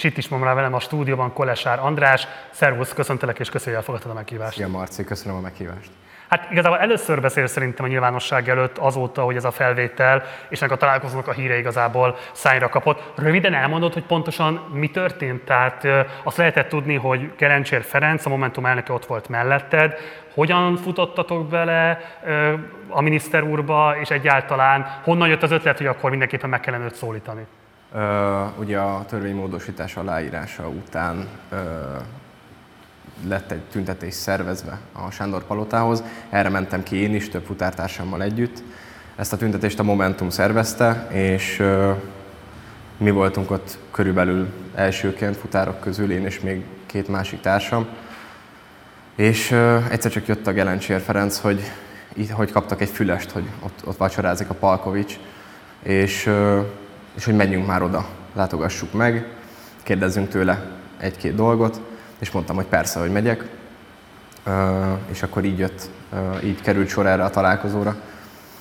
és itt is van már velem a stúdióban Kolesár András. Szervusz, köszöntelek és köszönjük, hogy elfogadtad a meghívást. Szia Marci, köszönöm a meghívást. Hát igazából először beszél szerintem a nyilvánosság előtt azóta, hogy ez a felvétel és ennek a találkozónak a híre igazából szájra kapott. Röviden elmondod, hogy pontosan mi történt? Tehát azt lehetett tudni, hogy Kerencsér Ferenc, a Momentum elnöke ott volt melletted. Hogyan futottatok bele a miniszter úrba, és egyáltalán honnan jött az ötlet, hogy akkor mindenképpen meg kellene őt szólítani? Ugye a törvénymódosítás aláírása után lett egy tüntetés szervezve a Sándor Palotához. Erre mentem ki én is, több futártársammal együtt. Ezt a tüntetést a Momentum szervezte, és mi voltunk ott körülbelül elsőként futárok közül, én és még két másik társam. És egyszer csak jött a Gelencsér Ferenc, hogy, hogy kaptak egy fülest, hogy ott, ott vacsorázik a Palkovics, és, és hogy menjünk már oda, látogassuk meg, kérdezzünk tőle egy-két dolgot és mondtam, hogy persze, hogy megyek, és akkor így jött, így került sor erre a találkozóra.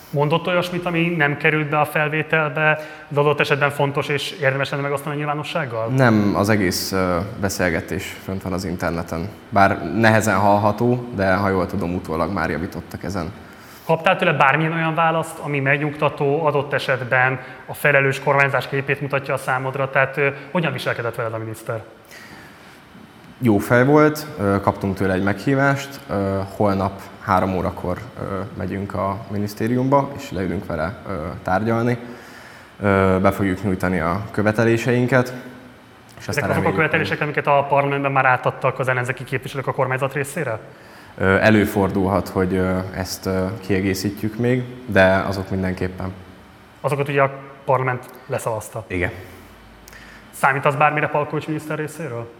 Mondott olyasmit, ami nem került be a felvételbe, de adott esetben fontos és érdemes lenne megosztani a nyilvánossággal? Nem, az egész beszélgetés fönt van az interneten. Bár nehezen hallható, de ha jól tudom, utólag már javítottak ezen. Kaptál tőle bármilyen olyan választ, ami megnyugtató, adott esetben a felelős kormányzás képét mutatja a számodra? Tehát hogyan viselkedett veled a miniszter? jó fej volt, kaptunk tőle egy meghívást, holnap három órakor megyünk a minisztériumba, és leülünk vele tárgyalni. Be fogjuk nyújtani a követeléseinket. És Ezek azok a követelések, amiket a parlamentben már átadtak az ellenzéki képviselők a kormányzat részére? Előfordulhat, hogy ezt kiegészítjük még, de azok mindenképpen. Azokat ugye a parlament leszavazta? Igen. Számít az bármire Palkovics miniszter részéről?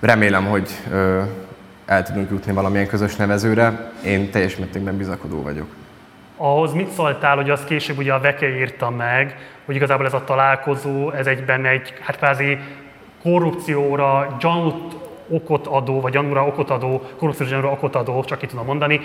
Remélem, hogy ö, el tudunk jutni valamilyen közös nevezőre. Én teljes mértékben bizakodó vagyok. Ahhoz mit szóltál, hogy azt később ugye a Veke írta meg, hogy igazából ez a találkozó, ez egyben egy, hát kvázi korrupcióra, gyanút okot adó, vagy gyanúra okot adó, korrupciós gyanúra okot adó, csak ki tudom mondani,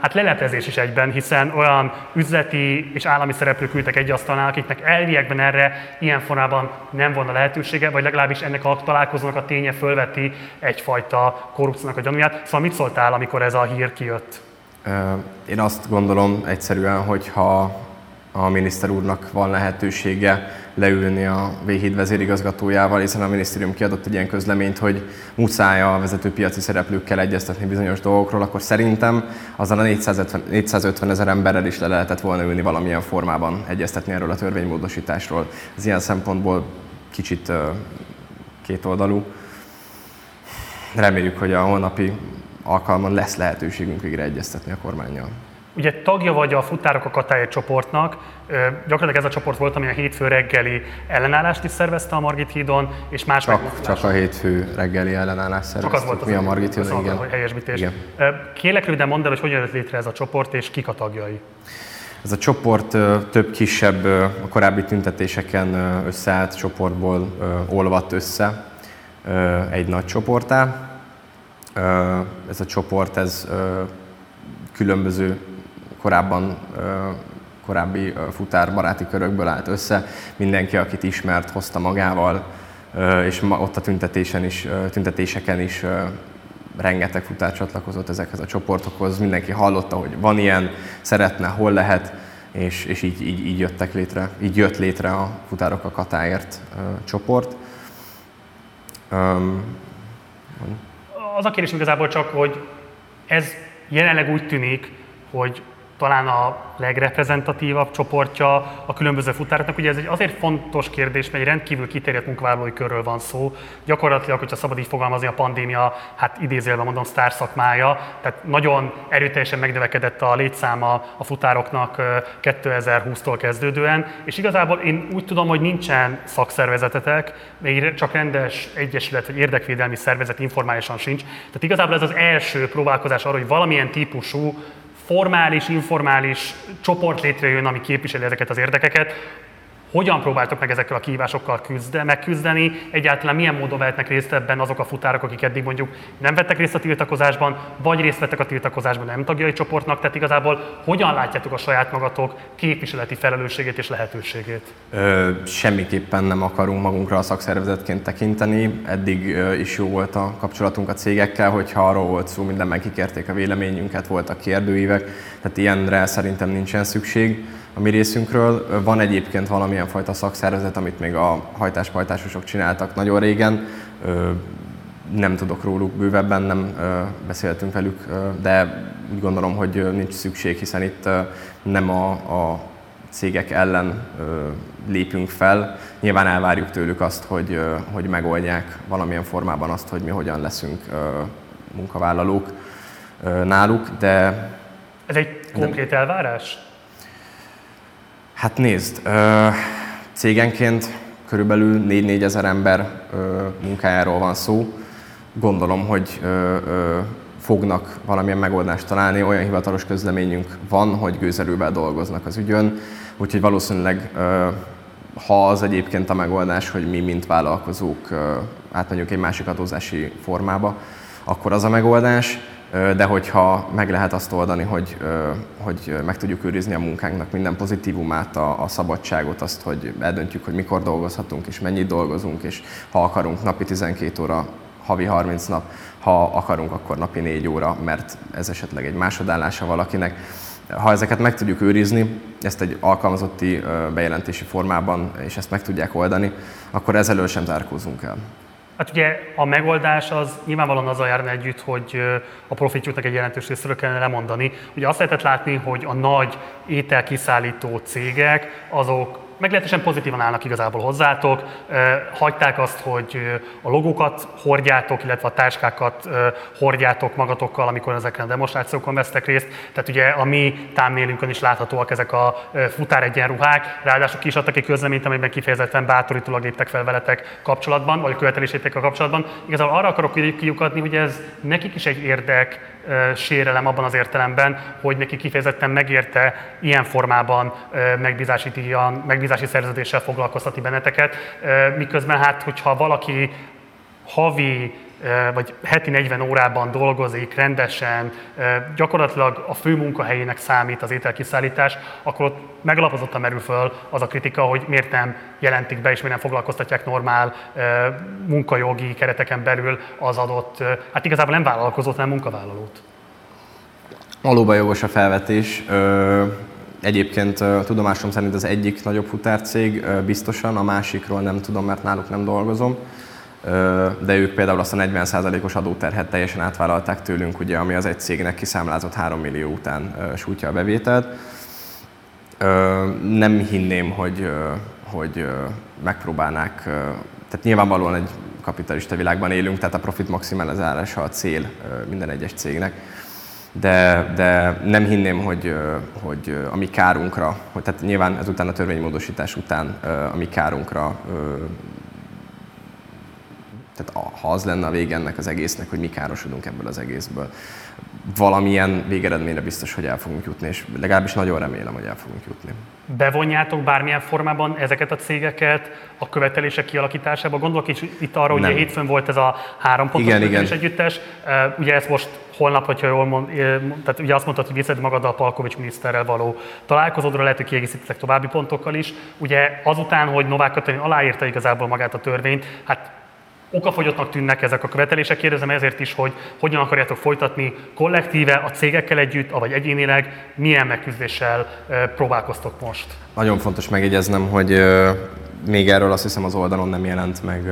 hát leleplezés is egyben, hiszen olyan üzleti és állami szereplők ültek egy asztalnál, akiknek elviekben erre ilyen formában nem volna lehetősége, vagy legalábbis ennek a találkozónak a ténye fölveti egyfajta korrupciónak a gyanúját. Szóval mit szóltál, amikor ez a hír kijött? Én azt gondolom egyszerűen, hogy ha a miniszter úrnak van lehetősége leülni a V-híd vezérigazgatójával, hiszen a minisztérium kiadott egy ilyen közleményt, hogy muszáj a vezető piaci szereplőkkel egyeztetni bizonyos dolgokról, akkor szerintem azon a 450, 450 ezer emberrel is le lehetett volna ülni valamilyen formában egyeztetni erről a törvénymódosításról. Ez ilyen szempontból kicsit kétoldalú. Reméljük, hogy a holnapi alkalman lesz lehetőségünk végre egyeztetni a kormányjal. Ugye tagja vagy a Futárok a Katály csoportnak, gyakorlatilag ez a csoport volt, ami a hétfő reggeli ellenállást is szervezte a Margit hídon, és más Csak, csak a hétfő reggeli ellenállást szerveztük. Csak az volt az mi a Margit hídon, igen. Hogy helyesbítés. Igen. Kérlek röviden mondd el, hogy hogyan jött létre ez a csoport, és kik a tagjai. Ez a csoport több kisebb, a korábbi tüntetéseken összeállt csoportból olvadt össze egy nagy csoportá. Ez a csoport, ez különböző korábban korábbi futárbaráti körökből állt össze. Mindenki, akit ismert, hozta magával, és ott a tüntetésen is, tüntetéseken is rengeteg futár csatlakozott ezekhez a csoportokhoz. Mindenki hallotta, hogy van ilyen, szeretne, hol lehet, és, és így, így, így, jöttek létre, így jött létre a Futárok a Katáért csoport. Um, az a kérdés igazából csak, hogy ez jelenleg úgy tűnik, hogy talán a legreprezentatívabb csoportja a különböző futároknak. Ugye ez egy azért fontos kérdés, mert egy rendkívül kiterjedt munkavállalói körről van szó. Gyakorlatilag, hogyha szabad így fogalmazni, a pandémia, hát idézélve mondom, sztár szakmája, tehát nagyon erőteljesen megnövekedett a létszáma a futároknak 2020-tól kezdődően, és igazából én úgy tudom, hogy nincsen szakszervezetetek, még csak rendes egyesület vagy érdekvédelmi szervezet informálisan sincs. Tehát igazából ez az első próbálkozás arra, hogy valamilyen típusú formális, informális csoport létrejön, ami képviseli ezeket az érdekeket. Hogyan próbáltok meg ezekkel a kihívásokkal küzde, megküzdeni, egyáltalán milyen módon vehetnek részt ebben azok a futárok, akik eddig mondjuk nem vettek részt a tiltakozásban, vagy részt vettek a tiltakozásban, nem tagjai csoportnak, tehát igazából hogyan látjátok a saját magatok képviseleti felelősségét és lehetőségét? Ö, semmiképpen nem akarunk magunkra a szakszervezetként tekinteni. Eddig ö, is jó volt a kapcsolatunk a cégekkel, hogyha arról volt szó, mindenben kikérték a véleményünket, voltak kérdőívek, tehát ilyenre szerintem nincsen szükség a mi részünkről. Van egyébként valamilyen fajta szakszervezet, amit még a hajtáspajtásosok csináltak nagyon régen, nem tudok róluk bővebben, nem beszéltünk velük, de úgy gondolom, hogy nincs szükség, hiszen itt nem a, a cégek ellen lépünk fel. Nyilván elvárjuk tőlük azt, hogy, hogy megoldják valamilyen formában azt, hogy mi hogyan leszünk munkavállalók náluk, de... Ez egy konkrét elvárás? Hát nézd, cégenként körülbelül 4-4 ezer ember munkájáról van szó. Gondolom, hogy fognak valamilyen megoldást találni, olyan hivatalos közleményünk van, hogy gőzerővel dolgoznak az ügyön, úgyhogy valószínűleg ha az egyébként a megoldás, hogy mi, mint vállalkozók átmegyünk egy másik adózási formába, akkor az a megoldás de hogyha meg lehet azt oldani, hogy, hogy meg tudjuk őrizni a munkánknak minden pozitívumát, a, a szabadságot, azt, hogy eldöntjük, hogy mikor dolgozhatunk és mennyit dolgozunk, és ha akarunk napi 12 óra, havi 30 nap, ha akarunk, akkor napi 4 óra, mert ez esetleg egy másodállása valakinek. Ha ezeket meg tudjuk őrizni, ezt egy alkalmazotti bejelentési formában, és ezt meg tudják oldani, akkor ezelől sem zárkózunk el. Hát ugye a megoldás az nyilvánvalóan azzal járna együtt, hogy a profitjuknak egy jelentős részéről kellene lemondani. Ugye azt lehetett látni, hogy a nagy ételkiszállító cégek azok meglehetősen pozitívan állnak igazából hozzátok. Hagyták azt, hogy a logókat hordjátok, illetve a táskákat hordjátok magatokkal, amikor ezeken a demonstrációkon vesztek részt. Tehát ugye a mi támélünkön is láthatóak ezek a futár egyenruhák. Ráadásul ki is adtak egy közleményt, amiben kifejezetten bátorítólag léptek fel veletek kapcsolatban, vagy a követelésétek a kapcsolatban. Igazából arra akarok kiukadni, hogy ez nekik is egy érdek, sérelem abban az értelemben, hogy neki kifejezetten megérte ilyen formában megbízási, díjan, szerződéssel foglalkoztatni benneteket, miközben hát, hogyha valaki havi vagy heti 40 órában dolgozik rendesen, gyakorlatilag a fő munkahelyének számít az ételkiszállítás, akkor ott megalapozottan merül föl az a kritika, hogy miért nem jelentik be és miért nem foglalkoztatják normál munkajogi kereteken belül az adott, hát igazából nem vállalkozót, hanem munkavállalót. Valóban jogos a felvetés. Egyébként tudomásom szerint az egyik nagyobb futárcég biztosan, a másikról nem tudom, mert náluk nem dolgozom de ők például azt a 40%-os adóterhet teljesen átvállalták tőlünk, ugye, ami az egy cégnek kiszámlázott 3 millió után sújtja a bevételt. Nem hinném, hogy, hogy megpróbálnák, tehát nyilvánvalóan egy kapitalista világban élünk, tehát a profit maximalizálása a cél minden egyes cégnek. De, de nem hinném, hogy, hogy a mi kárunkra, tehát nyilván ezután a törvénymódosítás után a mi kárunkra tehát ha az lenne a vége ennek az egésznek, hogy mi károsodunk ebből az egészből, valamilyen végeredményre biztos, hogy el fogunk jutni, és legalábbis nagyon remélem, hogy el fogunk jutni. Bevonjátok bármilyen formában ezeket a cégeket a követelések kialakításába? Gondolok is itt arra, hogy hétfőn volt ez a három pontos igen, igen. együttes. Ugye ezt most holnap, hogyha jól mond, tehát ugye azt mondtad, hogy viszed magad a Palkovics miniszterrel való találkozódra, lehet, hogy kiegészítettek további pontokkal is. Ugye azután, hogy Novák Katalin aláírta igazából magát a törvényt, hát okafogyottnak tűnnek ezek a követelések. Kérdezem ezért is, hogy hogyan akarjátok folytatni kollektíve, a cégekkel együtt, vagy egyénileg, milyen megküzdéssel próbálkoztok most? Nagyon fontos megjegyeznem, hogy még erről azt hiszem az oldalon nem jelent meg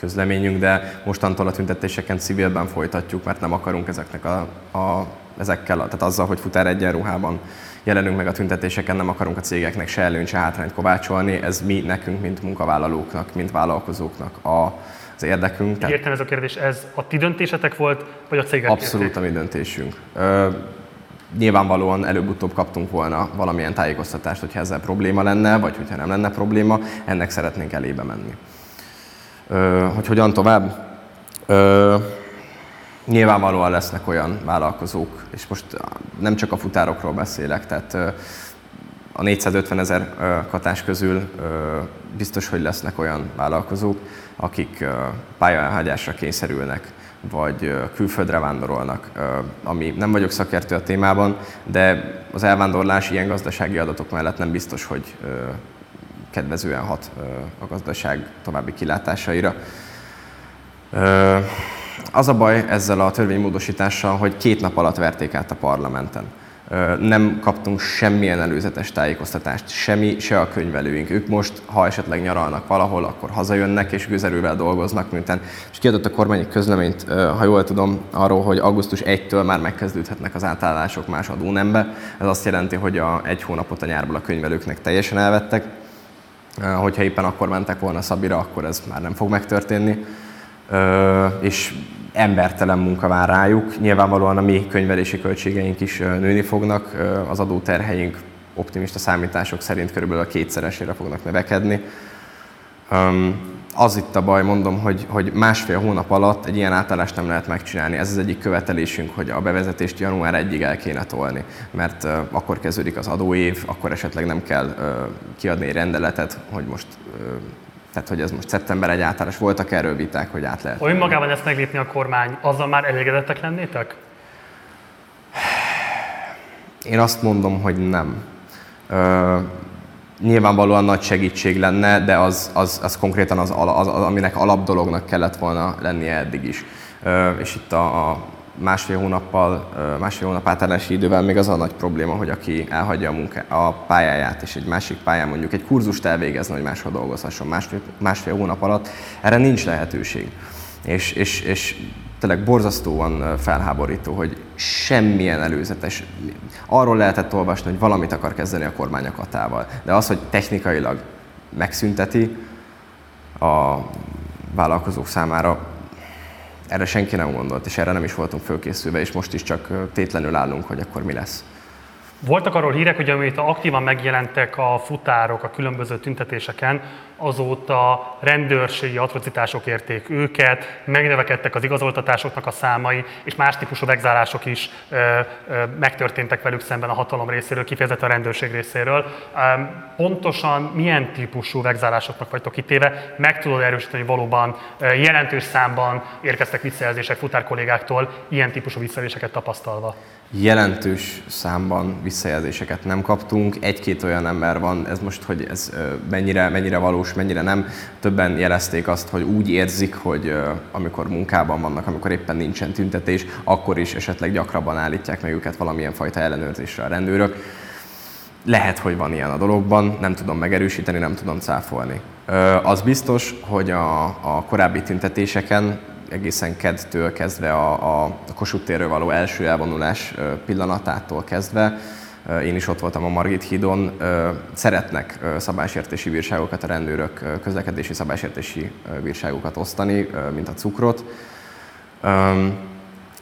közleményünk, de mostantól a tüntetéseken civilben folytatjuk, mert nem akarunk ezeknek a, a ezekkel, tehát azzal, hogy futár egyenruhában jelenünk meg a tüntetéseken, nem akarunk a cégeknek se előnyt, se hátrányt kovácsolni, ez mi nekünk, mint munkavállalóknak, mint vállalkozóknak a, az érdekünk. Tehát Értem ez a kérdés, ez a ti döntésetek volt, vagy a cégek Abszolút kérték? a mi döntésünk. Ö, nyilvánvalóan előbb-utóbb kaptunk volna valamilyen tájékoztatást, hogyha ezzel probléma lenne, vagy hogyha nem lenne probléma, ennek szeretnénk elébe menni. Ö, hogy hogyan tovább? Ö, nyilvánvalóan lesznek olyan vállalkozók, és most nem csak a futárokról beszélek, tehát a 450 ezer katás közül biztos, hogy lesznek olyan vállalkozók, akik pályaelhagyásra kényszerülnek, vagy külföldre vándorolnak, ami nem vagyok szakértő a témában, de az elvándorlás ilyen gazdasági adatok mellett nem biztos, hogy kedvezően hat a gazdaság további kilátásaira. Az a baj ezzel a törvénymódosítással, hogy két nap alatt verték át a parlamenten nem kaptunk semmilyen előzetes tájékoztatást, semmi, se a könyvelőink. Ők most, ha esetleg nyaralnak valahol, akkor hazajönnek és gőzerővel dolgoznak, miután és kiadott a kormány egy közleményt, ha jól tudom, arról, hogy augusztus 1-től már megkezdődhetnek az átállások más adónembe. Ez azt jelenti, hogy a egy hónapot a nyárból a könyvelőknek teljesen elvettek. Hogyha éppen akkor mentek volna Szabira, akkor ez már nem fog megtörténni. És embertelen munka vár rájuk. Nyilvánvalóan a mi könyvelési költségeink is nőni fognak, az adóterheink optimista számítások szerint körülbelül a kétszeresére fognak növekedni. Az itt a baj, mondom, hogy, hogy másfél hónap alatt egy ilyen átállást nem lehet megcsinálni. Ez az egyik követelésünk, hogy a bevezetést január 1-ig el kéne tolni, mert akkor kezdődik az adóév, akkor esetleg nem kell kiadni egy rendeletet, hogy most tehát, hogy ez most szeptember egyáltalán, voltak erről viták, hogy át lehet. Ha önmagában ezt meglépni a kormány, azzal már elégedettek lennétek? Én azt mondom, hogy nem. Ö, nyilvánvalóan nagy segítség lenne, de az, az, az konkrétan az, az, az, aminek alapdolognak kellett volna lennie eddig is. Ö, és itt a, a másfél hónappal, másfél hónap átállási idővel még az a nagy probléma, hogy aki elhagyja a, munká, a pályáját, és egy másik pályán mondjuk egy kurzust elvégezne, hogy máshol dolgozhasson másfél, másfél hónap alatt, erre nincs lehetőség. És, és, és tényleg borzasztóan felháborító, hogy semmilyen előzetes, arról lehetett olvasni, hogy valamit akar kezdeni a kormány akatával, de az, hogy technikailag megszünteti a vállalkozók számára erre senki nem gondolt, és erre nem is voltunk fölkészülve, és most is csak tétlenül állunk, hogy akkor mi lesz. Voltak arról hírek, hogy amit aktívan megjelentek a futárok a különböző tüntetéseken, azóta rendőrségi atrocitások érték őket, megnövekedtek az igazoltatásoknak a számai, és más típusú vegzálások is ö, ö, megtörténtek velük szemben a hatalom részéről, kifejezetten a rendőrség részéről. Pontosan milyen típusú vegzálásoknak vagytok kitéve? Meg tudod erősíteni, hogy valóban jelentős számban érkeztek visszajelzések futárkollégáktól, ilyen típusú visszajelzéseket tapasztalva? Jelentős számban visszajelzéseket nem kaptunk. Egy-két olyan ember van, ez most, hogy ez mennyire, mennyire valós, mennyire nem. Többen jelezték azt, hogy úgy érzik, hogy amikor munkában vannak, amikor éppen nincsen tüntetés, akkor is esetleg gyakrabban állítják meg őket valamilyen fajta ellenőrzésre a rendőrök. Lehet, hogy van ilyen a dologban, nem tudom megerősíteni, nem tudom cáfolni. Az biztos, hogy a, a korábbi tüntetéseken egészen kedtől kezdve a, a Kossuth térről való első elvonulás pillanatától kezdve, én is ott voltam a Margit hídon, szeretnek szabálysértési bírságokat a rendőrök, közlekedési szabálysértési bírságokat osztani, mint a cukrot.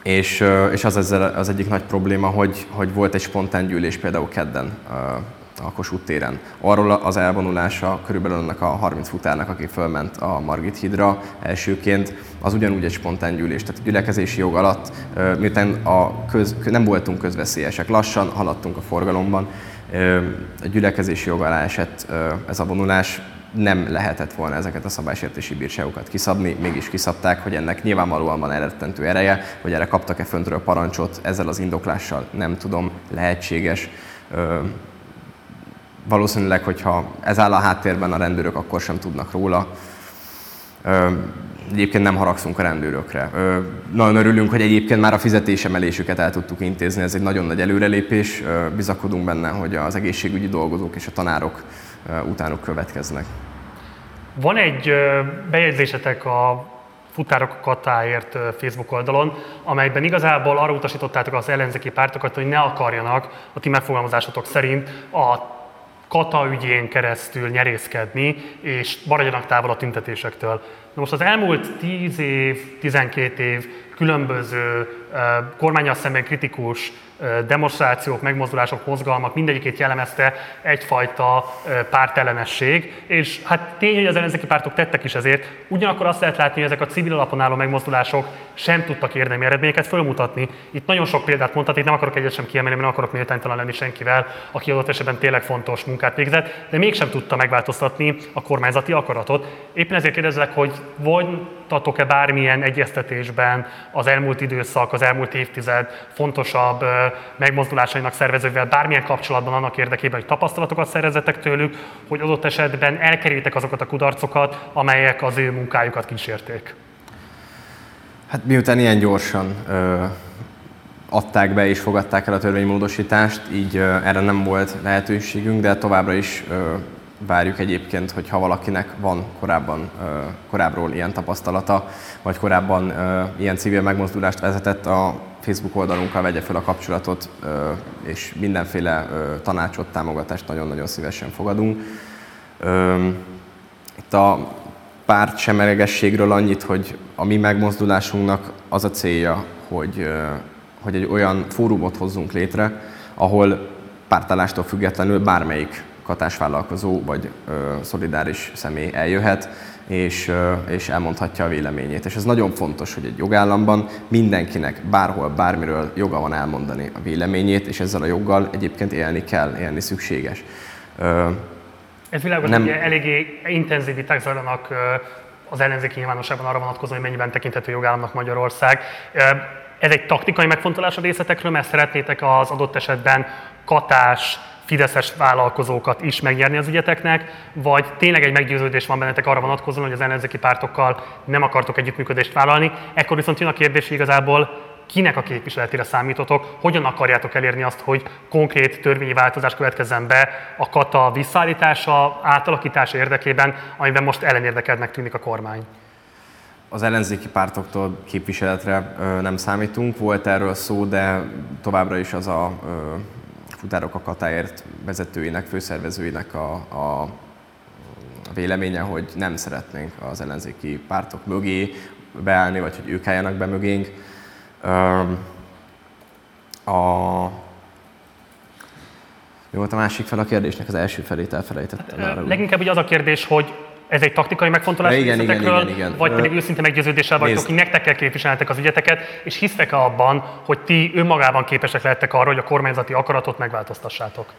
És, és az, az egyik nagy probléma, hogy, hogy volt egy spontán gyűlés például kedden a Kossuth téren. Arról az elvonulása körülbelül annak a 30 futárnak, aki fölment a Margit hídra elsőként, az ugyanúgy egy spontán gyűlés. Tehát a gyülekezési jog alatt, miután a köz, nem voltunk közveszélyesek, lassan haladtunk a forgalomban, a gyülekezési jog alá esett ez a vonulás, nem lehetett volna ezeket a szabálysértési bírságokat kiszabni, mégis kiszabták, hogy ennek nyilvánvalóan van eredetentő ereje, hogy erre kaptak-e föntről parancsot, ezzel az indoklással nem tudom, lehetséges valószínűleg, hogyha ez áll a háttérben, a rendőrök akkor sem tudnak róla. Egyébként nem haragszunk a rendőrökre. Nagyon örülünk, hogy egyébként már a fizetésemelésüket el tudtuk intézni, ez egy nagyon nagy előrelépés. Bizakodunk benne, hogy az egészségügyi dolgozók és a tanárok utánuk következnek. Van egy bejegyzésetek a futárok katáért Facebook oldalon, amelyben igazából arra utasítottátok az ellenzéki pártokat, hogy ne akarjanak a ti megfogalmazásotok szerint a kata ügyén keresztül nyerészkedni, és maradjanak távol a tüntetésektől. Na most az elmúlt 10 év, 12 év különböző kormányos szemben kritikus demonstrációk, megmozdulások, mozgalmak, mindegyikét jellemezte egyfajta pártellenesség, és hát tény, hogy az ellenzéki pártok tettek is ezért, ugyanakkor azt lehet látni, hogy ezek a civil alapon álló megmozdulások sem tudtak érdemi eredményeket fölmutatni. Itt nagyon sok példát mondhatnék, nem akarok egyet sem kiemelni, mert nem akarok méltánytalan lenni senkivel, aki adott esetben tényleg fontos munkát végzett, de mégsem tudta megváltoztatni a kormányzati akaratot. Éppen ezért kérdezlek, hogy voltatok-e bármilyen egyeztetésben az elmúlt időszak, az elmúlt évtized fontosabb megmozdulásainak szervezővel bármilyen kapcsolatban annak érdekében, hogy tapasztalatokat szerezetek tőlük, hogy adott esetben elkerültek azokat a kudarcokat, amelyek az ő munkájukat kísérték? Hát miután ilyen gyorsan ö, adták be és fogadták el a törvénymódosítást, így ö, erre nem volt lehetőségünk, de továbbra is ö, várjuk egyébként, hogy ha valakinek van korábban, korábbról ilyen tapasztalata, vagy korábban ilyen civil megmozdulást vezetett, a Facebook oldalunkkal vegye fel a kapcsolatot, és mindenféle tanácsot, támogatást nagyon-nagyon szívesen fogadunk. Itt a párt semlegességről annyit, hogy a mi megmozdulásunknak az a célja, hogy, hogy egy olyan fórumot hozzunk létre, ahol pártállástól függetlenül bármelyik katásvállalkozó vagy ö, szolidáris személy eljöhet, és, ö, és elmondhatja a véleményét. És ez nagyon fontos, hogy egy jogállamban mindenkinek bárhol, bármiről joga van elmondani a véleményét, és ezzel a joggal egyébként élni kell, élni szükséges. Ö, ez világos, nem... hogy eléggé intenzív viták zajlanak az ellenzéki nyilvánosságban arra vonatkozóan, hogy mennyiben tekinthető jogállamnak Magyarország. Ez egy taktikai megfontolás a részletekről, mert szeretnétek az adott esetben katás, fideszes vállalkozókat is megnyerni az ügyeteknek, vagy tényleg egy meggyőződés van bennetek arra vonatkozóan, hogy az ellenzéki pártokkal nem akartok együttműködést vállalni. Ekkor viszont jön a kérdés igazából, kinek a képviseletére számítotok, hogyan akarjátok elérni azt, hogy konkrét törvényi változás következzen be a kata visszaállítása, átalakítása érdekében, amiben most ellenérdekednek tűnik a kormány. Az ellenzéki pártoktól képviseletre nem számítunk, volt erről szó, de továbbra is az a futárok a Katáért vezetőinek, főszervezőinek a, a véleménye, hogy nem szeretnénk az ellenzéki pártok mögé beállni, vagy hogy ők álljanak be mögénk. A, mi volt a másik fel a kérdésnek? Az első felét elfelejtettem. Leginkább ugye az a kérdés, hogy ez egy taktikai megfontolás igen, igen, igen, igen. vagy pedig őszinte meggyőződéssel vagytok, hogy nektek kell képviselnetek az ügyeteket, és hisztek-e abban, hogy ti önmagában képesek lehettek arra, hogy a kormányzati akaratot megváltoztassátok?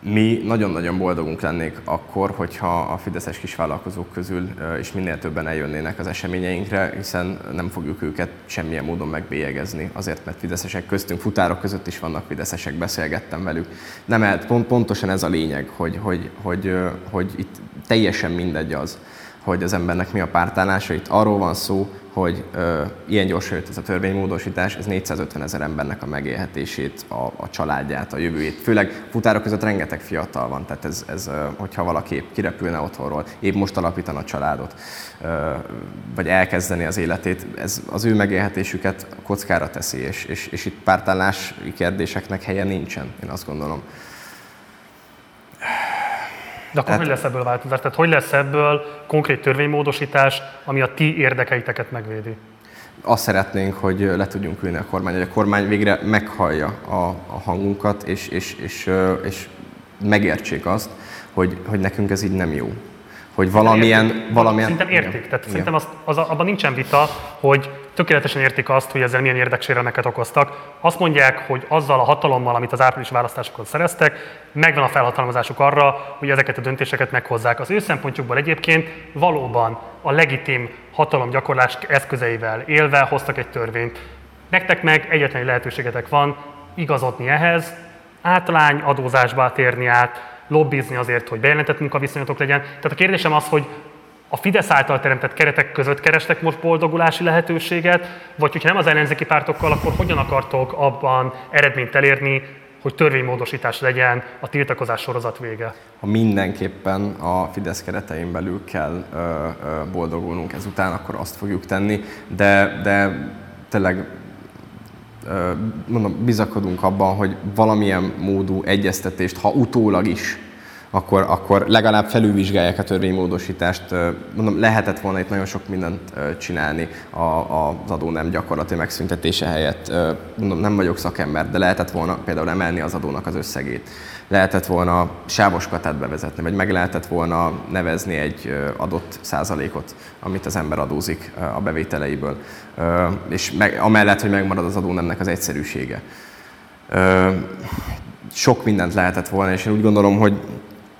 Mi nagyon-nagyon boldogunk lennék akkor, hogyha a fideszes kisvállalkozók közül is minél többen eljönnének az eseményeinkre, hiszen nem fogjuk őket semmilyen módon megbélyegezni, azért, mert fideszesek köztünk, futárok között is vannak fideszesek, beszélgettem velük. Nem, pont, pontosan ez a lényeg, hogy, hogy, hogy, hogy itt teljesen mindegy az, hogy az embernek mi a pártállása. Itt arról van szó, hogy ö, ilyen gyorsan jött ez a törvénymódosítás, ez 450 ezer embernek a megélhetését, a, a családját, a jövőjét. Főleg futárok között rengeteg fiatal van, tehát ez, ez hogyha valaki épp kirepülne otthonról, épp most alapítana családot, ö, vagy elkezdeni az életét, ez az ő megélhetésüket kockára teszi, és, és, és itt pártállási kérdéseknek helye nincsen, én azt gondolom. De akkor Tehát, hogy lesz ebből változás? Tehát hogy lesz ebből konkrét törvénymódosítás, ami a ti érdekeiteket megvédi? Azt szeretnénk, hogy le tudjunk ülni a kormány, hogy a kormány végre meghallja a, a hangunkat, és, és, és, és megértsék azt, hogy, hogy nekünk ez így nem jó hogy valamilyen... Értik. valamilyen szerintem értik. Igen. Tehát igen. szerintem azt, az, abban nincsen vita, hogy tökéletesen értik azt, hogy ezzel milyen érdeksérelmeket okoztak. Azt mondják, hogy azzal a hatalommal, amit az április választásokon szereztek, megvan a felhatalmazásuk arra, hogy ezeket a döntéseket meghozzák. Az ő szempontjukból egyébként valóban a legitim hatalomgyakorlás eszközeivel élve hoztak egy törvényt. Nektek meg egyetlen lehetőségetek van igazodni ehhez, általány adózásba térni át, lobbizni azért, hogy bejelentett munkaviszonyatok legyen. Tehát a kérdésem az, hogy a Fidesz által teremtett keretek között kerestek most boldogulási lehetőséget, vagy hogyha nem az ellenzéki pártokkal, akkor hogyan akartok abban eredményt elérni, hogy törvénymódosítás legyen a tiltakozás sorozat vége? Ha mindenképpen a Fidesz keretein belül kell ö, ö, boldogulnunk ezután, akkor azt fogjuk tenni, de, de tényleg mondom, bizakodunk abban, hogy valamilyen módú egyeztetést, ha utólag is akkor, akkor legalább felülvizsgálják a törvénymódosítást. Mondom, lehetett volna itt nagyon sok mindent csinálni a, a, az adó nem gyakorlati megszüntetése helyett. Mondom, nem vagyok szakember, de lehetett volna például emelni az adónak az összegét. Lehetett volna sávos katát bevezetni, vagy meg lehetett volna nevezni egy adott százalékot, amit az ember adózik a bevételeiből. És meg, amellett, hogy megmarad az adónemnek az egyszerűsége sok mindent lehetett volna, és én úgy gondolom, hogy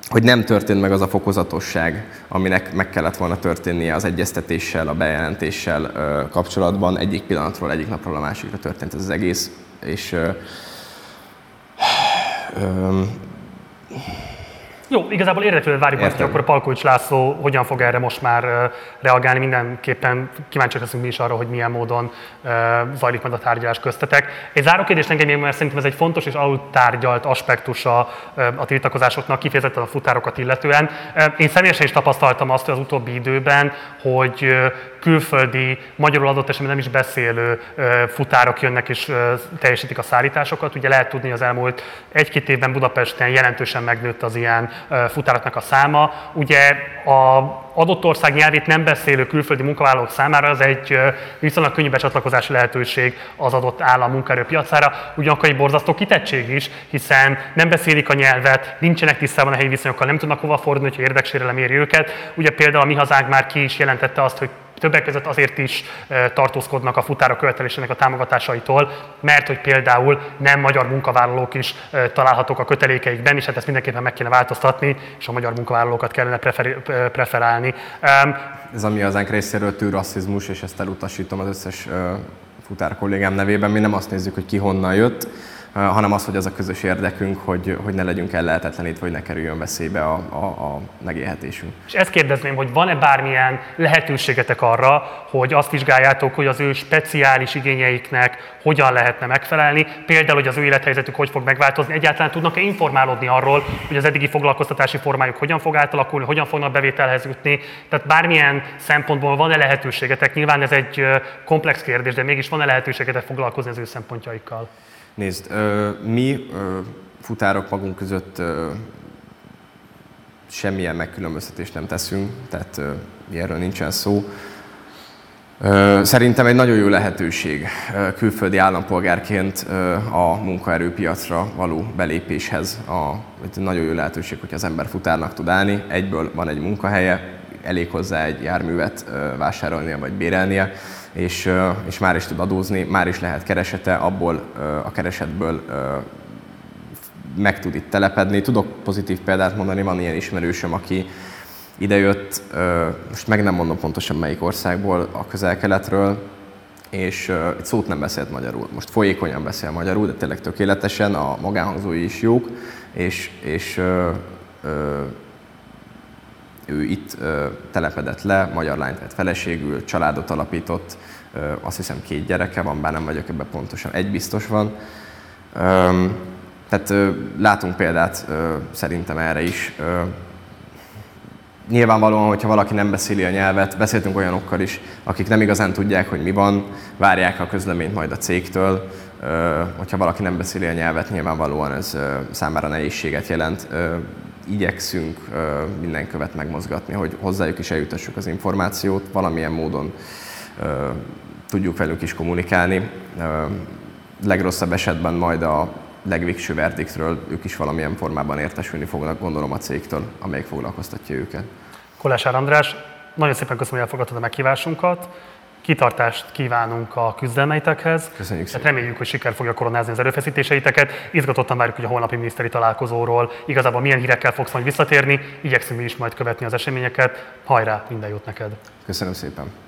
hogy nem történt meg az a fokozatosság, aminek meg kellett volna történnie az egyeztetéssel, a bejelentéssel kapcsolatban. Egyik pillanatról, egyik napról a másikra történt ez az egész, és ö, ö, jó, igazából érdeklődve várjuk azt, hogy akkor Palkovics László hogyan fog erre most már reagálni. Mindenképpen kíváncsiak leszünk mi is arra, hogy milyen módon zajlik majd a tárgyalás köztetek. Egy záró kérdés engem még, mert szerintem ez egy fontos és alul tárgyalt aspektusa a tiltakozásoknak, kifejezetten a futárokat illetően. Én személyesen is tapasztaltam azt hogy az utóbbi időben, hogy külföldi, magyarul adott esetben nem is beszélő futárok jönnek és teljesítik a szállításokat. Ugye lehet tudni, az elmúlt egy-két évben Budapesten jelentősen megnőtt az ilyen futáratnak a száma. Ugye a adott ország nyelvét nem beszélő külföldi munkavállalók számára az egy viszonylag könnyű becsatlakozási lehetőség az adott állam munkaerőpiacára, ugyanakkor egy borzasztó kitettség is, hiszen nem beszélik a nyelvet, nincsenek tisztában a helyi viszonyokkal, nem tudnak hova fordulni, hogy érdeksérelem éri őket. Ugye például a mi hazánk már ki is jelentette azt, hogy többek között azért is tartózkodnak a futárok követelésének a támogatásaitól, mert hogy például nem magyar munkavállalók is találhatók a kötelékeikben, és hát ezt mindenképpen meg kéne változtatni, és a magyar munkavállalókat kellene preferálni. Ez ami az részéről tű rasszizmus, és ezt elutasítom az összes futár kollégám nevében. Mi nem azt nézzük, hogy ki honnan jött, hanem az, hogy az a közös érdekünk, hogy, hogy ne legyünk ellehetetlenítve, hogy ne kerüljön veszélybe a, a, a megélhetésünk. És ezt kérdezném, hogy van-e bármilyen lehetőségetek arra, hogy azt vizsgáljátok, hogy az ő speciális igényeiknek hogyan lehetne megfelelni, például, hogy az ő élethelyzetük hogy fog megváltozni, egyáltalán tudnak-e informálódni arról, hogy az eddigi foglalkoztatási formájuk hogyan fog átalakulni, hogyan fognak bevételhez jutni, tehát bármilyen szempontból van-e lehetőségetek, nyilván ez egy komplex kérdés, de mégis van-e lehetőségetek foglalkozni az ő szempontjaikkal? Nézd, mi futárok magunk között semmilyen megkülönböztetést nem teszünk, tehát erről nincsen szó. Szerintem egy nagyon jó lehetőség külföldi állampolgárként a munkaerőpiacra való belépéshez. A, egy nagyon jó lehetőség, hogy az ember futárnak tud állni, egyből van egy munkahelye, elég hozzá egy járművet vásárolnia vagy bérelnie, és, és már is tud adózni, már is lehet keresete, abból a keresetből meg tud itt telepedni. Tudok pozitív példát mondani, van ilyen ismerősöm, aki idejött, most meg nem mondom pontosan melyik országból, a közel-keletről, és egy szót nem beszélt magyarul. Most folyékonyan beszél magyarul, de tényleg tökéletesen, a magánhangzói is jók, és, és ő itt telepedett le, magyar lányt vett feleségül, családot alapított, azt hiszem két gyereke van, bár nem vagyok ebben pontosan, egy biztos van. Tehát látunk példát szerintem erre is. Nyilvánvalóan, hogyha valaki nem beszéli a nyelvet, beszéltünk olyanokkal is, akik nem igazán tudják, hogy mi van, várják a közleményt majd a cégtől, hogyha valaki nem beszéli a nyelvet, nyilvánvalóan ez számára nehézséget jelent igyekszünk minden követ megmozgatni, hogy hozzájuk is eljutassuk az információt, valamilyen módon tudjuk velük is kommunikálni. Legrosszabb esetben majd a legvégső verdiktről ők is valamilyen formában értesülni fognak, gondolom a cégtől, amelyik foglalkoztatja őket. Kolásár András, nagyon szépen köszönöm, hogy elfogadtad a meghívásunkat kitartást kívánunk a küzdelmeitekhez. Köszönjük szépen. reméljük, hogy siker fogja koronázni az erőfeszítéseiteket. Izgatottan várjuk, hogy a holnapi miniszteri találkozóról igazából milyen hírekkel fogsz majd visszatérni. Igyekszünk mi is majd követni az eseményeket. Hajrá, minden jót neked! Köszönöm szépen!